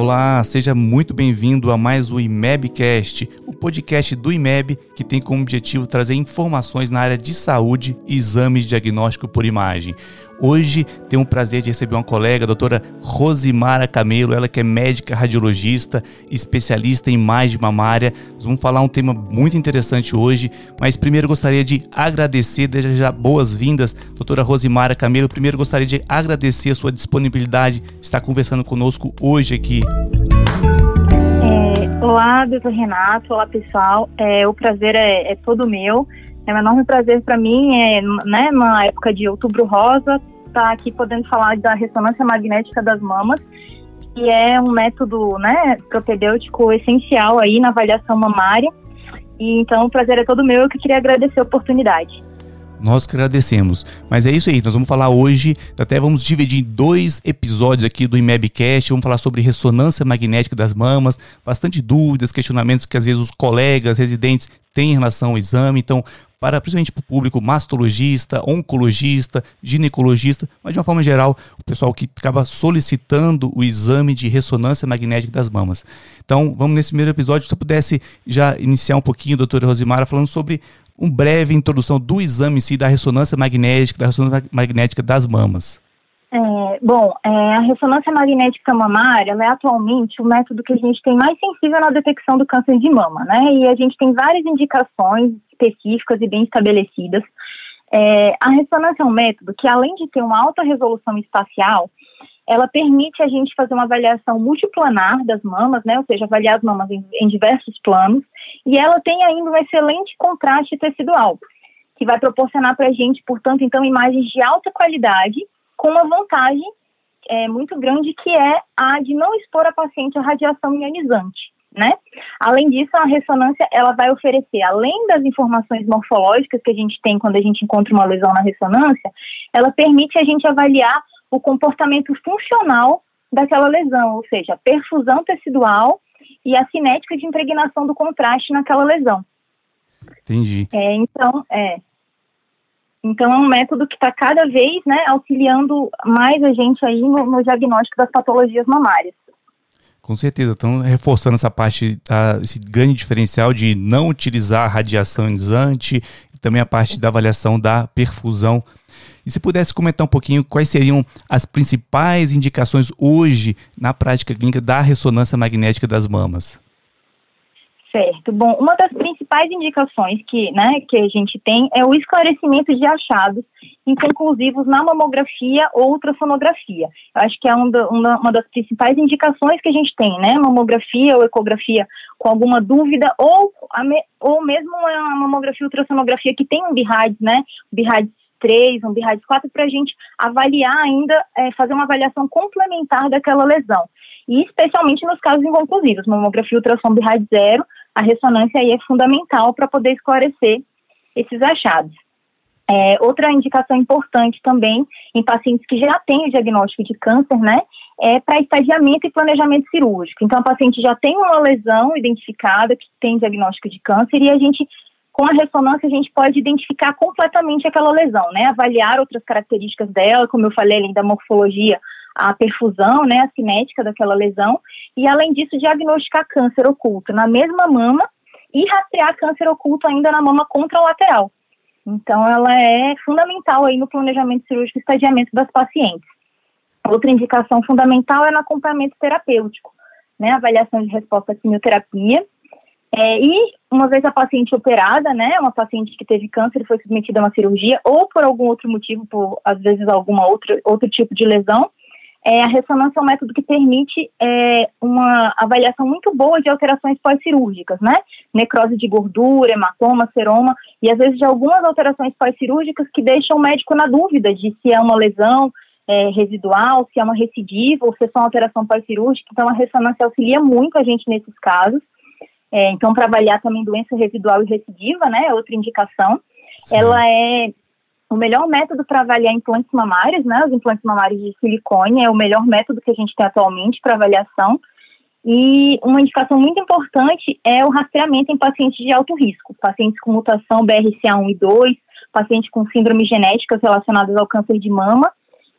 Olá, seja muito bem-vindo a mais o IMEBcast, podcast do IMEB que tem como objetivo trazer informações na área de saúde e exames de diagnóstico por imagem. Hoje tenho o prazer de receber uma colega, a doutora Rosimara Camelo, ela que é médica radiologista, especialista em imagem mamária. Nós vamos falar um tema muito interessante hoje, mas primeiro gostaria de agradecer, desejar boas-vindas, doutora Rosimara Camelo. Primeiro gostaria de agradecer a sua disponibilidade, estar conversando conosco hoje aqui. Olá, doutor Renato, olá pessoal, é, o prazer é, é todo meu. É um enorme prazer para mim, é, né, na época de Outubro Rosa, estar tá aqui podendo falar da ressonância magnética das mamas, que é um método, né, propedêutico essencial aí na avaliação mamária. E então o prazer é todo meu, eu que queria agradecer a oportunidade. Nós que agradecemos. Mas é isso aí, nós vamos falar hoje, até vamos dividir em dois episódios aqui do IMEBcast, vamos falar sobre ressonância magnética das mamas, bastante dúvidas, questionamentos que às vezes os colegas, residentes têm em relação ao exame. Então, para principalmente para o público mastologista, oncologista, ginecologista, mas de uma forma geral, o pessoal que acaba solicitando o exame de ressonância magnética das mamas. Então, vamos nesse primeiro episódio, se você pudesse já iniciar um pouquinho, doutora Rosimara, falando sobre uma breve introdução do exame em si, da ressonância magnética, da ressonância magnética das mamas. É, bom, é, a ressonância magnética mamária é atualmente o método que a gente tem mais sensível na detecção do câncer de mama, né? E a gente tem várias indicações específicas e bem estabelecidas. É, a ressonância é um método que, além de ter uma alta resolução espacial, ela permite a gente fazer uma avaliação multiplanar das mamas, né? Ou seja, avaliar as mamas em, em diversos planos. E ela tem ainda um excelente contraste tecidual, que vai proporcionar para a gente, portanto, então, imagens de alta qualidade com uma vantagem é, muito grande que é a de não expor a paciente à radiação ionizante. Né? Além disso, a ressonância ela vai oferecer, além das informações morfológicas que a gente tem quando a gente encontra uma lesão na ressonância, ela permite a gente avaliar o comportamento funcional daquela lesão, ou seja, a perfusão tecidual e a cinética de impregnação do contraste naquela lesão. Entendi. É, então, é, então, é um método que está cada vez né, auxiliando mais a gente aí no, no, diagnóstico das patologias mamárias. Com certeza. Então, reforçando essa parte, a, esse grande diferencial de não utilizar radiação ionizante e também a parte da avaliação da perfusão. E se pudesse comentar um pouquinho quais seriam as principais indicações hoje na prática clínica da ressonância magnética das mamas? Certo. Bom, uma das principais indicações que, né, que a gente tem é o esclarecimento de achados inconclusivos na mamografia ou ultrassonografia. Eu acho que é um da, uma, uma, das principais indicações que a gente tem, né? Mamografia ou ecografia com alguma dúvida ou, me, ou mesmo uma mamografia ultrassonografia que tem um BIRADS, né? BIRADS 3, um BIRADS 4, para a gente avaliar ainda, é, fazer uma avaliação complementar daquela lesão. E especialmente nos casos inconclusivos, mamografia ultrassom BIRADS 0, a ressonância aí é fundamental para poder esclarecer esses achados. É, outra indicação importante também em pacientes que já têm o diagnóstico de câncer, né, é para estadiamento e planejamento cirúrgico. Então, a paciente já tem uma lesão identificada que tem diagnóstico de câncer e a gente, com a ressonância, a gente pode identificar completamente aquela lesão, né, avaliar outras características dela, como eu falei, além da morfologia, a perfusão, né, a cinética daquela lesão, e além disso, diagnosticar câncer oculto na mesma mama e rastrear câncer oculto ainda na mama contralateral. Então, ela é fundamental aí no planejamento cirúrgico e estadiamento das pacientes. Outra indicação fundamental é no acompanhamento terapêutico, né, avaliação de resposta à quimioterapia, é, e uma vez a paciente operada, né, uma paciente que teve câncer e foi submetida a uma cirurgia, ou por algum outro motivo, por às vezes alguma outra outro tipo de lesão, é, a ressonância é um método que permite é, uma avaliação muito boa de alterações pós-cirúrgicas, né? Necrose de gordura, hematoma, seroma, e às vezes de algumas alterações pós-cirúrgicas que deixam o médico na dúvida de se é uma lesão é, residual, se é uma recidiva ou se é só uma alteração pós-cirúrgica. Então, a ressonância auxilia muito a gente nesses casos. É, então, para avaliar também doença residual e recidiva, né? É outra indicação. Sim. Ela é o melhor método para avaliar implantes mamários, né, os implantes mamários de silicone, é o melhor método que a gente tem atualmente para avaliação. E uma indicação muito importante é o rastreamento em pacientes de alto risco, pacientes com mutação BRCA1 e 2, pacientes com síndromes genéticas relacionadas ao câncer de mama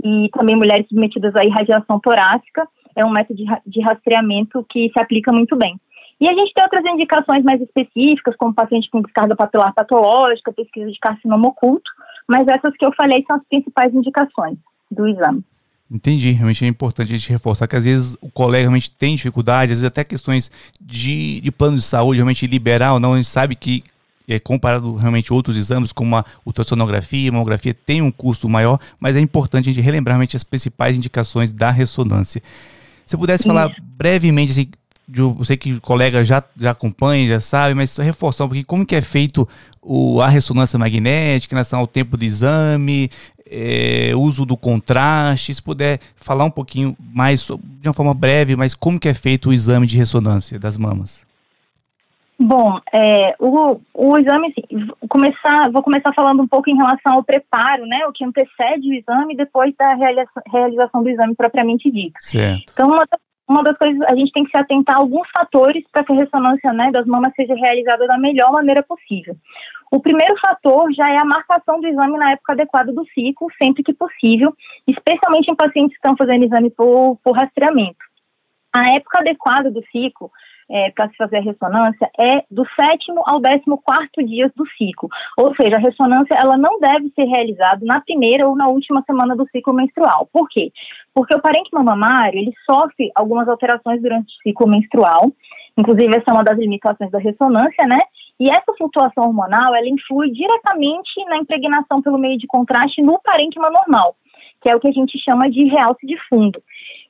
e também mulheres submetidas à irradiação torácica. é um método de, de rastreamento que se aplica muito bem. E a gente tem outras indicações mais específicas, como paciente com descarga papilar patológica, pesquisa de carcinoma oculto, mas essas que eu falei são as principais indicações do exame. Entendi, realmente é importante a gente reforçar que às vezes o colega realmente tem dificuldade, às vezes até questões de, de plano de saúde realmente liberal, não, a gente sabe que é, comparado realmente a outros exames, como a ultrassonografia, a mamografia, tem um custo maior, mas é importante a gente relembrar realmente as principais indicações da ressonância. Se pudesse falar brevemente, assim, eu sei que o colega já, já acompanha, já sabe, mas só reforçar um pouquinho como que é feito o, a ressonância magnética em relação ao tempo do exame, é, uso do contraste, se puder falar um pouquinho mais, de uma forma breve, mas como que é feito o exame de ressonância das mamas? Bom, é, o, o exame, assim, começar, vou começar falando um pouco em relação ao preparo, né, o que antecede o exame depois da realização, realização do exame propriamente dito. Certo. Então, uma das, uma das coisas, a gente tem que se atentar a alguns fatores para que a ressonância né, das mamas seja realizada da melhor maneira possível. O primeiro fator já é a marcação do exame na época adequada do ciclo, sempre que possível, especialmente em pacientes que estão fazendo exame por, por rastreamento. A época adequada do ciclo é, para se fazer a ressonância é do sétimo ao décimo quarto dias do ciclo. Ou seja, a ressonância ela não deve ser realizada na primeira ou na última semana do ciclo menstrual. Por quê? Porque o parênquima mamário ele sofre algumas alterações durante o ciclo menstrual. Inclusive, essa é uma das limitações da ressonância, né? E essa flutuação hormonal, ela influi diretamente na impregnação pelo meio de contraste no parênquima normal, que é o que a gente chama de realce de fundo.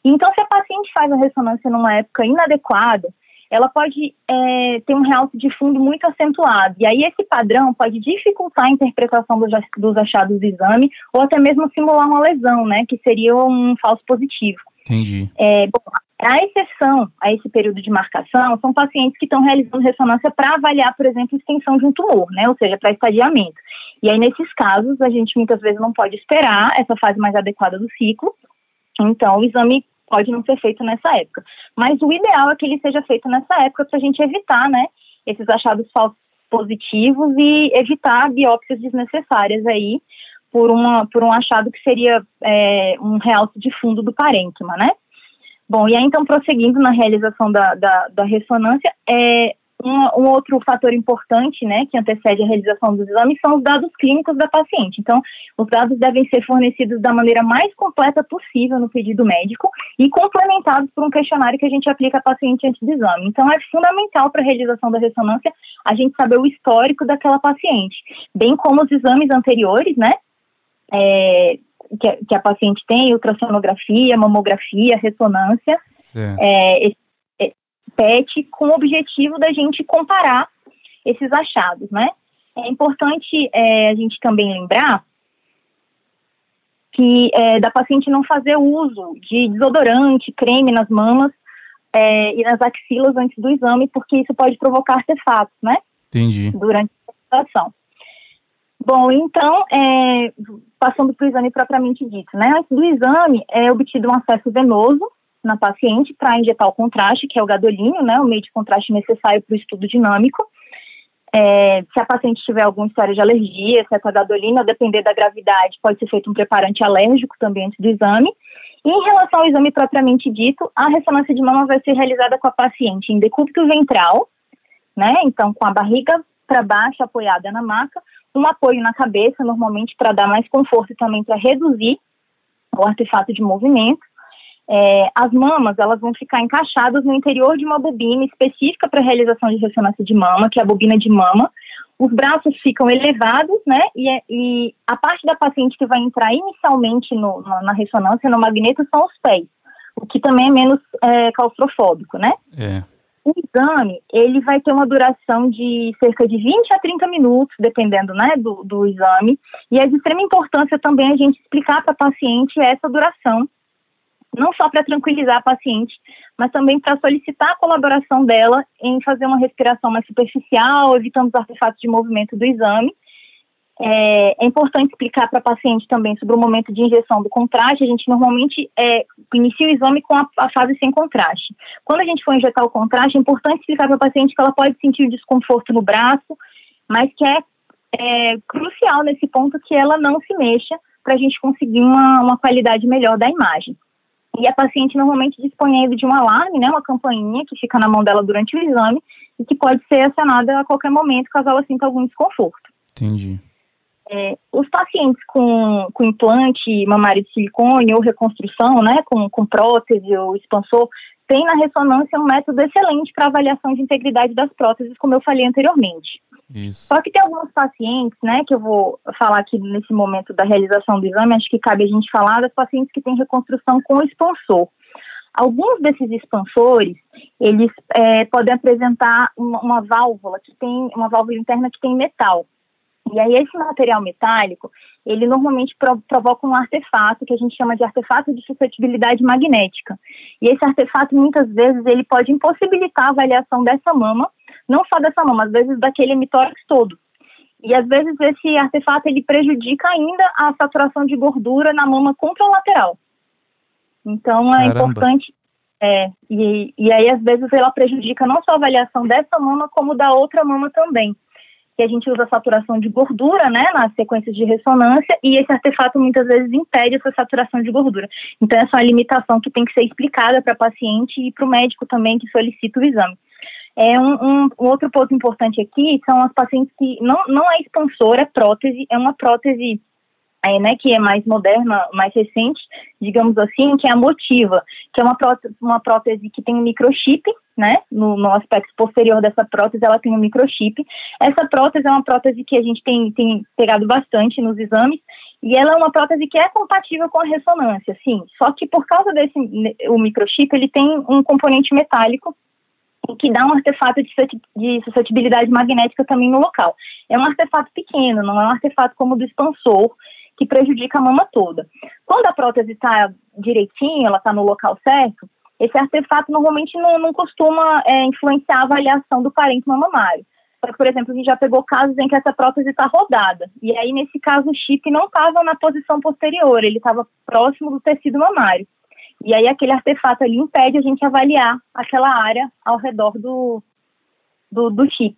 Então, se a paciente faz a ressonância numa época inadequada, ela pode é, ter um realce de fundo muito acentuado. E aí esse padrão pode dificultar a interpretação dos, dos achados do exame ou até mesmo simular uma lesão, né, que seria um falso positivo. Entendi. É, bom, a exceção a esse período de marcação são pacientes que estão realizando ressonância para avaliar, por exemplo, extensão de um tumor, né? Ou seja, para estadiamento. E aí, nesses casos, a gente muitas vezes não pode esperar essa fase mais adequada do ciclo. Então, o exame pode não ser feito nessa época. Mas o ideal é que ele seja feito nessa época para a gente evitar, né? Esses achados falsos positivos e evitar biópsias desnecessárias aí por, uma, por um achado que seria é, um realce de fundo do parênquima, né? Bom, e aí então prosseguindo na realização da, da, da ressonância, é, um, um, outro fator importante, né, que antecede a realização dos exames são os dados clínicos da paciente. Então, os dados devem ser fornecidos da maneira mais completa possível no pedido médico e complementados por um questionário que a gente aplica à paciente antes do exame. Então, é fundamental para a realização da ressonância a gente saber o histórico daquela paciente, bem como os exames anteriores, né, é, que, a, que a paciente tem, ultrassonografia, mamografia, ressonância, é, PET, com o objetivo da gente comparar esses achados, né? É importante é, a gente também lembrar que é, da paciente não fazer uso de desodorante, creme nas mamas é, e nas axilas antes do exame, porque isso pode provocar artefatos, né? Entendi. Durante a situação. Bom, então, é, passando para o exame propriamente dito, né? Antes do exame, é obtido um acesso venoso na paciente para injetar o contraste, que é o gadolínio, né? O meio de contraste necessário para o estudo dinâmico. É, se a paciente tiver alguma história de alergia, se é com a gadolina, depender da gravidade, pode ser feito um preparante alérgico também antes do exame. E em relação ao exame propriamente dito, a ressonância de mama vai ser realizada com a paciente em decúbito ventral, né? Então, com a barriga para baixo, apoiada na maca, um apoio na cabeça, normalmente para dar mais conforto e também para reduzir o artefato de movimento. É, as mamas elas vão ficar encaixadas no interior de uma bobina específica para realização de ressonância de mama, que é a bobina de mama. Os braços ficam elevados, né? E, é, e a parte da paciente que vai entrar inicialmente no, na, na ressonância, no magneto, são os pés, o que também é menos é, claustrofóbico, né? É. O exame, ele vai ter uma duração de cerca de 20 a 30 minutos, dependendo né, do, do exame, e é de extrema importância também a gente explicar para a paciente essa duração, não só para tranquilizar a paciente, mas também para solicitar a colaboração dela em fazer uma respiração mais superficial, evitando os artefatos de movimento do exame, é, é importante explicar para a paciente também sobre o momento de injeção do contraste. A gente normalmente é, inicia o exame com a, a, fase sem contraste. Quando a gente for injetar o contraste, é importante explicar para a paciente que ela pode sentir desconforto no braço, mas que é, é crucial nesse ponto que ela não se mexa para a gente conseguir uma, uma qualidade melhor da imagem. E a paciente normalmente dispõe de um alarme, né, uma campainha que fica na mão dela durante o exame e que pode ser acionada a qualquer momento caso ela sinta algum desconforto. Entendi. É, os pacientes com, com implante mamário de silicone ou reconstrução, né, com, com prótese ou expansor, tem na ressonância um método excelente para avaliação de integridade das próteses, como eu falei anteriormente. Isso. Só que tem alguns pacientes, né, que eu vou falar aqui nesse momento da realização do exame, acho que cabe a gente falar das pacientes que têm reconstrução com expansor. Alguns desses expansores, eles é, podem apresentar uma, uma válvula que tem, uma válvula interna que tem metal. E aí esse material metálico, ele normalmente pro, provoca um artefato que a gente chama de artefato de suscetibilidade magnética. E esse artefato, muitas vezes, ele pode impossibilitar a avaliação dessa mama, não só dessa mama, às vezes daquele hemitórax todo. E às vezes esse artefato, ele prejudica ainda a saturação de gordura na mama contralateral. Então é Caramba. importante é, e, e aí, às vezes, ela prejudica não só a avaliação dessa mama, como da outra mama também que a gente usa saturação de gordura, né, nas sequências de ressonância, e esse artefato muitas vezes impede essa saturação de gordura. Então, essa é uma limitação que tem que ser explicada para a paciente e para o médico também que solicita o exame. É um, um, um, outro ponto importante aqui são as pacientes que não, não é expansora, é prótese, é uma prótese é, né, que é mais moderna, mais recente, digamos assim, que é a Motiva, que é uma prótese, uma prótese que tem um microchip, né, no, no, aspecto posterior dessa prótese ela tem um microchip. Essa prótese é uma prótese que a gente tem, tem pegado bastante nos exames, e ela é uma prótese que é compatível com a ressonância, sim, só que por causa desse, o microchip, ele tem um componente metálico, que dá um artefato de suscetibilidade magnética também no local. É um artefato pequeno, não é um artefato como o do expansor, que prejudica a mama toda. Quando a prótese está direitinho, ela está no local certo, esse artefato normalmente não, não costuma é, influenciar a avaliação do parênquima mamário. Por exemplo, a gente já pegou casos em que essa prótese está rodada. E aí, nesse caso, o chip não estava na posição posterior, ele estava próximo do tecido mamário. E aí, aquele artefato ali impede a gente avaliar aquela área ao redor do, do, do chip.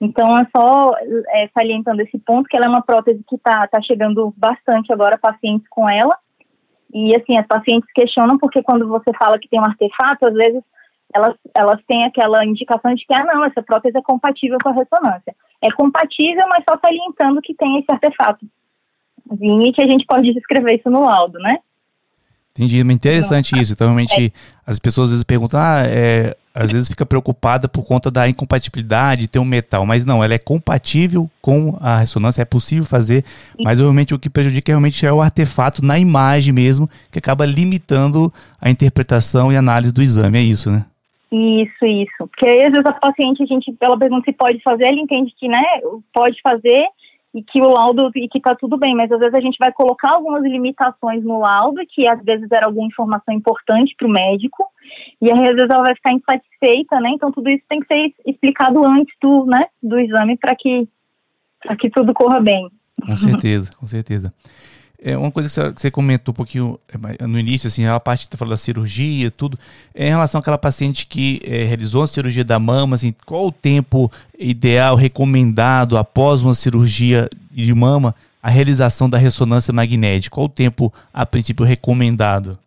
Então, é só é, salientando esse ponto, que ela é uma prótese que está tá chegando bastante agora pacientes com ela. E, assim, as pacientes questionam porque quando você fala que tem um artefato, às vezes elas, elas têm aquela indicação de que, ah, não, essa prótese é compatível com a ressonância. É compatível, mas só salientando que tem esse artefato. E a gente pode descrever isso no laudo, né? Entendi, é interessante isso. Então, realmente, é. as pessoas às vezes perguntam, ah, é, às vezes fica preocupada por conta da incompatibilidade de ter um metal, mas não, ela é compatível com a ressonância, é possível fazer, mas realmente o que prejudica realmente é o artefato na imagem mesmo, que acaba limitando a interpretação e análise do exame, é isso, né? Isso, isso. Porque às vezes a paciente, a gente, ela pergunta se pode fazer, ela entende que, né, pode fazer, e que o laudo e que está tudo bem, mas às vezes a gente vai colocar algumas limitações no laudo, que às vezes era alguma informação importante para o médico, e às vezes ela vai ficar insatisfeita, né? Então tudo isso tem que ser explicado antes do, né, do exame para que, que tudo corra bem. Com certeza, com certeza. É uma coisa que você comentou um pouquinho é, no início, assim, a parte que tá falando da cirurgia, tudo, é em relação àquela paciente que é, realizou a cirurgia da mama, assim, qual o tempo ideal, recomendado após uma cirurgia de mama, a realização da ressonância magnética? Qual o tempo, a princípio, recomendado?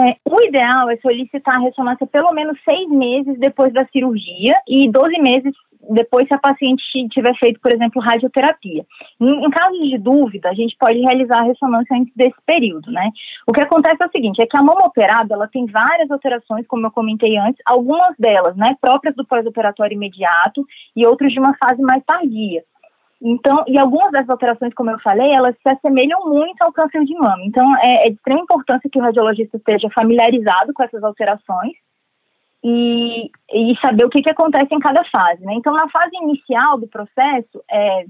É, o ideal é solicitar a ressonância pelo menos seis meses depois da cirurgia e 12 meses depois se a paciente tiver feito, por exemplo, radioterapia. Em, em caso de dúvida, a gente pode realizar a ressonância antes desse período, né? O que acontece é o seguinte, é que a mama operada, ela tem várias alterações, como eu comentei antes, algumas delas, né, próprias do pós-operatório imediato e outras de uma fase mais tardia. Então, e algumas dessas alterações, como eu falei, elas se assemelham muito ao câncer de mama. Então, é, é de extrema importância que o radiologista esteja familiarizado com essas alterações e, e saber o que, que acontece em cada fase. Né? Então, na fase inicial do processo, é,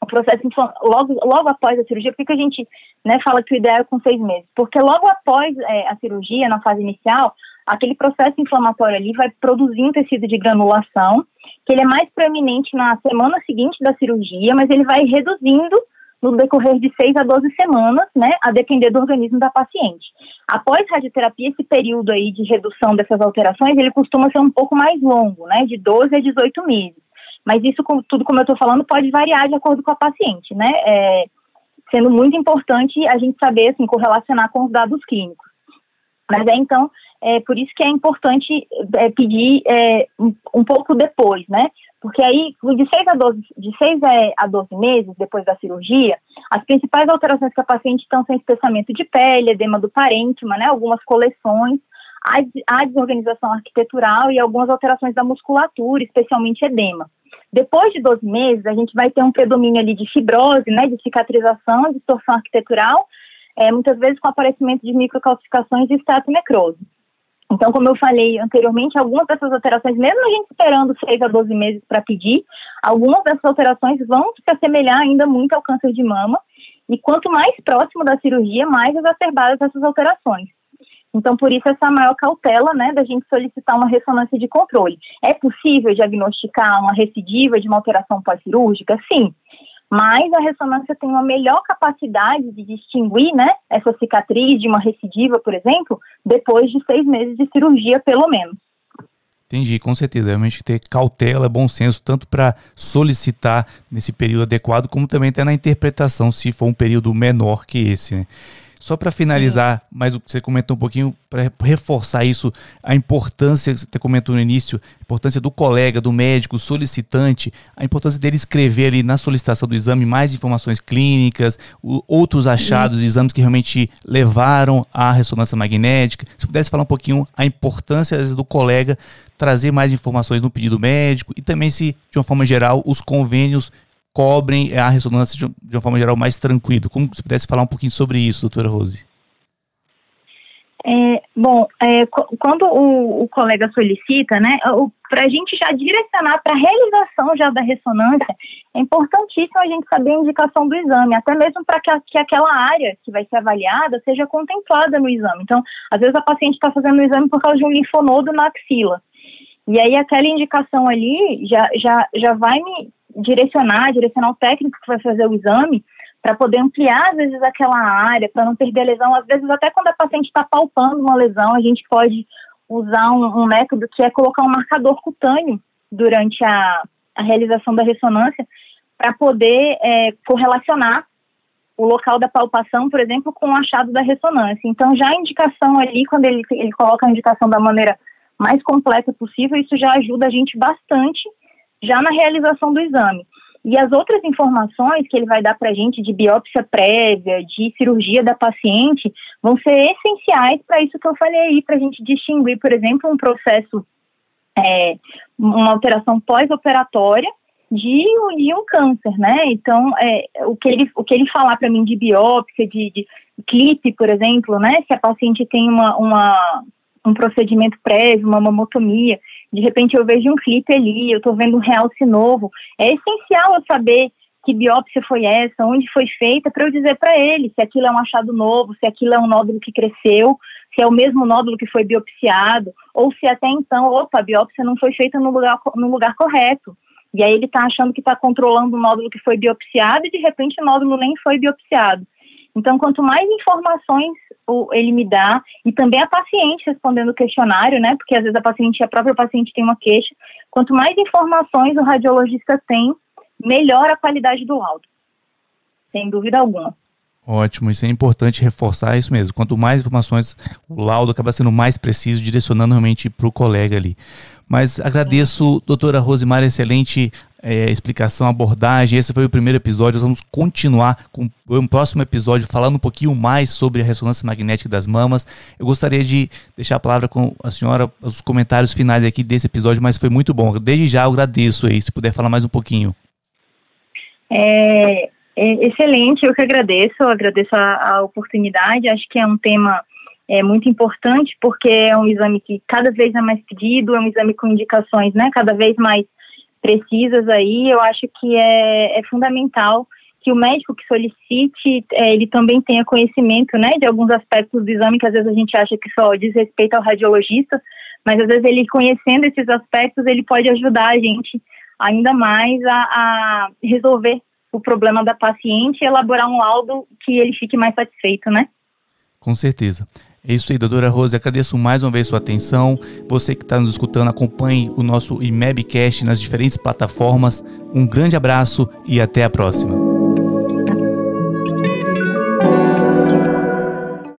o processo logo, logo após a cirurgia, por que, a gente né, fala que o ideal é com seis meses? Porque logo após é, a cirurgia, na fase inicial, aquele processo inflamatório ali vai produzir um tecido de granulação, que ele é mais proeminente na semana seguinte da cirurgia, mas ele vai reduzindo no decorrer de 6 a 12 semanas, né, a depender do organismo da paciente. Após radioterapia, esse período aí de redução dessas alterações, ele costuma ser um pouco mais longo, né, de 12 a 18 meses. Mas isso, tudo como eu estou falando, pode variar de acordo com a paciente, né, é, sendo muito importante a gente saber, assim, correlacionar com os dados clínicos. Mas é então, é por isso que é importante é, pedir é, um, um, pouco depois, né? Porque aí, de 6 a 12, de 6 a 12 meses depois da cirurgia, as principais alterações que a paciente estão são espessamento de pele, edema do parênquima, né? Algumas coleções, a, desorganização arquitetural e algumas alterações da musculatura, especialmente edema. Depois de 12 meses, a gente vai ter um predomínio ali de fibrose, né, de cicatrização, distorção arquitetural, é, muitas vezes com aparecimento de microcalcificações e estatonecrose. Então, como eu falei anteriormente, algumas dessas alterações, mesmo a gente esperando 6 a 12 meses para pedir, algumas dessas alterações vão se assemelhar ainda muito ao câncer de mama, e quanto mais próximo da cirurgia, mais exacerbadas essas alterações. Então, por isso, essa maior cautela, né, da gente solicitar uma ressonância de controle. É possível diagnosticar uma recidiva de uma alteração pós-cirúrgica? Sim. Mas a ressonância tem uma melhor capacidade de distinguir, né, essa cicatriz de uma recidiva, por exemplo, depois de seis meses de cirurgia, pelo menos. Entendi, com certeza. Realmente ter cautela, bom senso, tanto para solicitar nesse período adequado, como também até na interpretação, se for um período menor que esse. Né? Só para finalizar, mais o que você comentou um pouquinho, para reforçar isso, a importância que você comentou no início, a importância do colega, do médico, solicitante, a importância dele escrever ali na solicitação do exame mais informações clínicas, o, outros achados, exames que realmente levaram à ressonância magnética. Se pudesse falar um pouquinho a importância vezes, do colega trazer mais informações no pedido médico e também se, de uma forma geral, os convênios cobrem a ressonância de, de uma forma geral mais tranquilo. Como você pudesse falar um pouquinho sobre isso, doutora Rose? É, bom, é, quando o, o, colega solicita, né, para a gente já direcionar para a realização já da ressonância, é importantíssimo a gente saber a indicação do exame, até mesmo para que, que, aquela área que vai ser avaliada seja contemplada no exame. Então, às vezes a paciente está fazendo o exame por causa de um linfonodo na axila. E aí aquela indicação ali já, já, já vai me direcionar, direcionar o técnico que vai fazer o exame para poder ampliar, às vezes, aquela área, para não perder a lesão. Às vezes, até quando a paciente está palpando uma lesão, a gente pode usar um, um, método que é colocar um marcador cutâneo durante a, a realização da ressonância para poder é, correlacionar o local da palpação, por exemplo, com o achado da ressonância. Então, já a indicação ali, quando ele, ele coloca a indicação da maneira mais completa possível, isso já ajuda a gente bastante já na realização do exame. E as outras informações que ele vai dar para a gente de biópsia prévia, de cirurgia da paciente, vão ser essenciais para isso que eu falei aí, para a gente distinguir, por exemplo, um processo, é, uma alteração pós-operatória de, de, um câncer, né? Então, é, o, que ele, o que ele falar para mim de biópsia, de, de clipe, por exemplo, né? Se a paciente tem uma, uma um procedimento prévio, uma mamotomia, de repente eu vejo um clipe ali, eu estou vendo um realce novo, é essencial eu saber que biópsia foi essa, onde foi feita, para eu dizer para ele se aquilo é um achado novo, se aquilo é um nódulo que cresceu, se é o mesmo nódulo que foi biopsiado, ou se até então, opa, a biópsia não foi feita no lugar, no lugar correto. E aí ele está achando que está controlando o nódulo que foi biopsiado e de repente o nódulo nem foi biopsiado. Então, quanto mais informações ele me dá, e também a paciente respondendo o questionário, né? Porque às vezes a paciente, a própria paciente tem uma queixa. Quanto mais informações o radiologista tem, melhor a qualidade do laudo. Sem dúvida alguma. Ótimo, isso é importante reforçar isso mesmo. Quanto mais informações, o laudo acaba sendo mais preciso, direcionando realmente para o colega ali. Mas agradeço, doutora Rosimar, excelente é, explicação, abordagem. Esse foi o primeiro episódio. Nós vamos continuar com um próximo episódio falando um pouquinho mais sobre a ressonância magnética das mamas. Eu gostaria de deixar a palavra com a senhora, os comentários finais aqui desse episódio, mas foi muito bom. Desde já eu agradeço aí, se puder falar mais um pouquinho. É, é excelente, eu que agradeço, agradeço a, a oportunidade. Acho que é um tema é muito importante porque é um exame que cada vez é mais pedido, é um exame com indicações, né, cada vez mais precisas aí. Eu acho que é, é fundamental que o médico que solicite, é, ele também tenha conhecimento, né, de alguns aspectos do exame que às vezes a gente acha que só diz respeito ao radiologista, mas às vezes ele conhecendo esses aspectos, ele pode ajudar a gente ainda mais a, a resolver o problema da paciente e elaborar um laudo que ele fique mais satisfeito, né? Com certeza. É isso aí, doutora Rose. Agradeço mais uma vez sua atenção. Você que está nos escutando, acompanhe o nosso IMEBcast nas diferentes plataformas. Um grande abraço e até a próxima.